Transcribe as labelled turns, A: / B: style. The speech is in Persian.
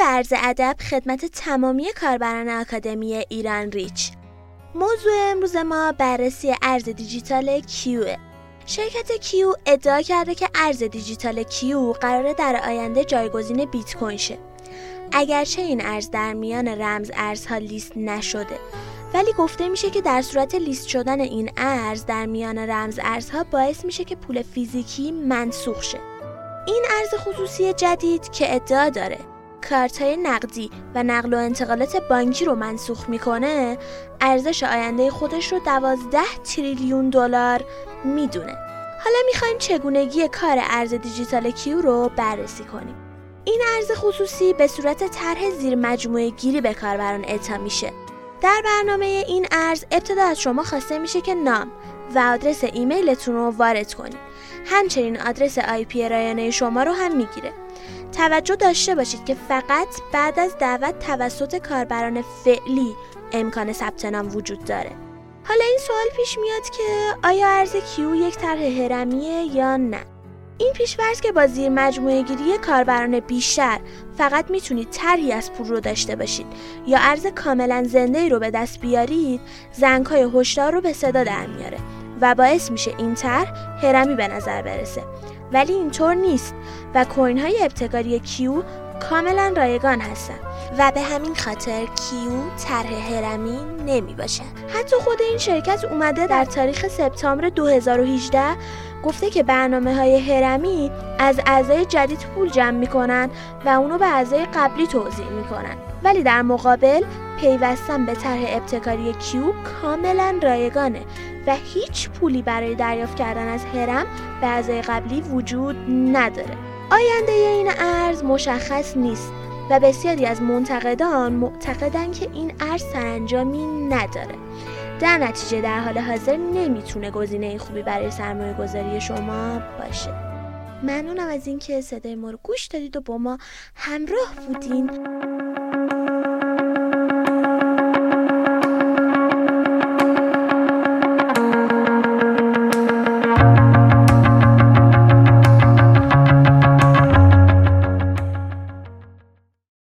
A: عرض ادب خدمت تمامی کاربران آکادمی ایران ریچ. موضوع امروز ما بررسی ارز دیجیتال Q ه شرکت Q ادعا کرده که ارز دیجیتال Q قراره در آینده جایگزین بیت کوین شه. اگرچه این ارز در میان رمز ارزها لیست نشده ولی گفته میشه که در صورت لیست شدن این ارز در میان رمز ارزها باعث میشه که پول فیزیکی منسوخ شه. این ارز خصوصی جدید که ادعا داره. کارت های نقدی و نقل و انتقالات بانکی رو منسوخ می‌کنه ارزش آینده خودش رو 12 تریلیون دلار می‌دونه. حالا می‌خوایم چگونگی کار ارز دیجیتال کیو رو بررسی کنیم. این ارز خصوصی به صورت طرح زیر مجموعه گیری به کاربران اعطا میشه. در برنامه این ارز ابتدا از شما خواسته میشه که نام و آدرس ایمیلتون رو وارد کنید. همچنین آدرس IP رایانه شما رو هم می‌گیره. توجه داشته باشید که فقط بعد از دعوت توسط کاربران فعلی امکان ثبت نام وجود داره. حالا این سوال پیش میاد که آیا ارز Q یک طرح هرمیه یا نه؟ این پیشورز که با زیر مجموعه گیری کاربران بیشتر فقط می‌تونید طرحی از پول رو داشته باشید یا ارز کاملا زنده رو به دست بیارید زنگهای هشدار رو به صدا در میاره. و باعث میشه این طرح هرمی به نظر برسه. ولی اینطور نیست و کوین های ابتکاری کیو کاملا رایگان هستن و به همین خاطر کیو طرح هرمی نمی باشد حتی خود این شرکت اومده در تاریخ سپتامبر 2018 گفته که برنامه های هرمی از اعضای جدید پول جمع می‌کنن و اونو به اعضای قبلی توضیح می‌کنن. ولی در مقابل پیوستن به طرح ابتکاری کیو کاملا رایگانه و هیچ پولی برای دریافت کردن از هرم به اعضای قبلی وجود نداره. آینده این ارز مشخص نیست و بسیاری از منتقدان معتقدن که این ارز سرانجامی نداره. در نتیجه در حال حاضر نمی‌تونه گزینه خوبی برای سرمایه گذاری شما باشه. ممنونم از اینکه صدای ما رو گوش دادید و با ما همراه بودین.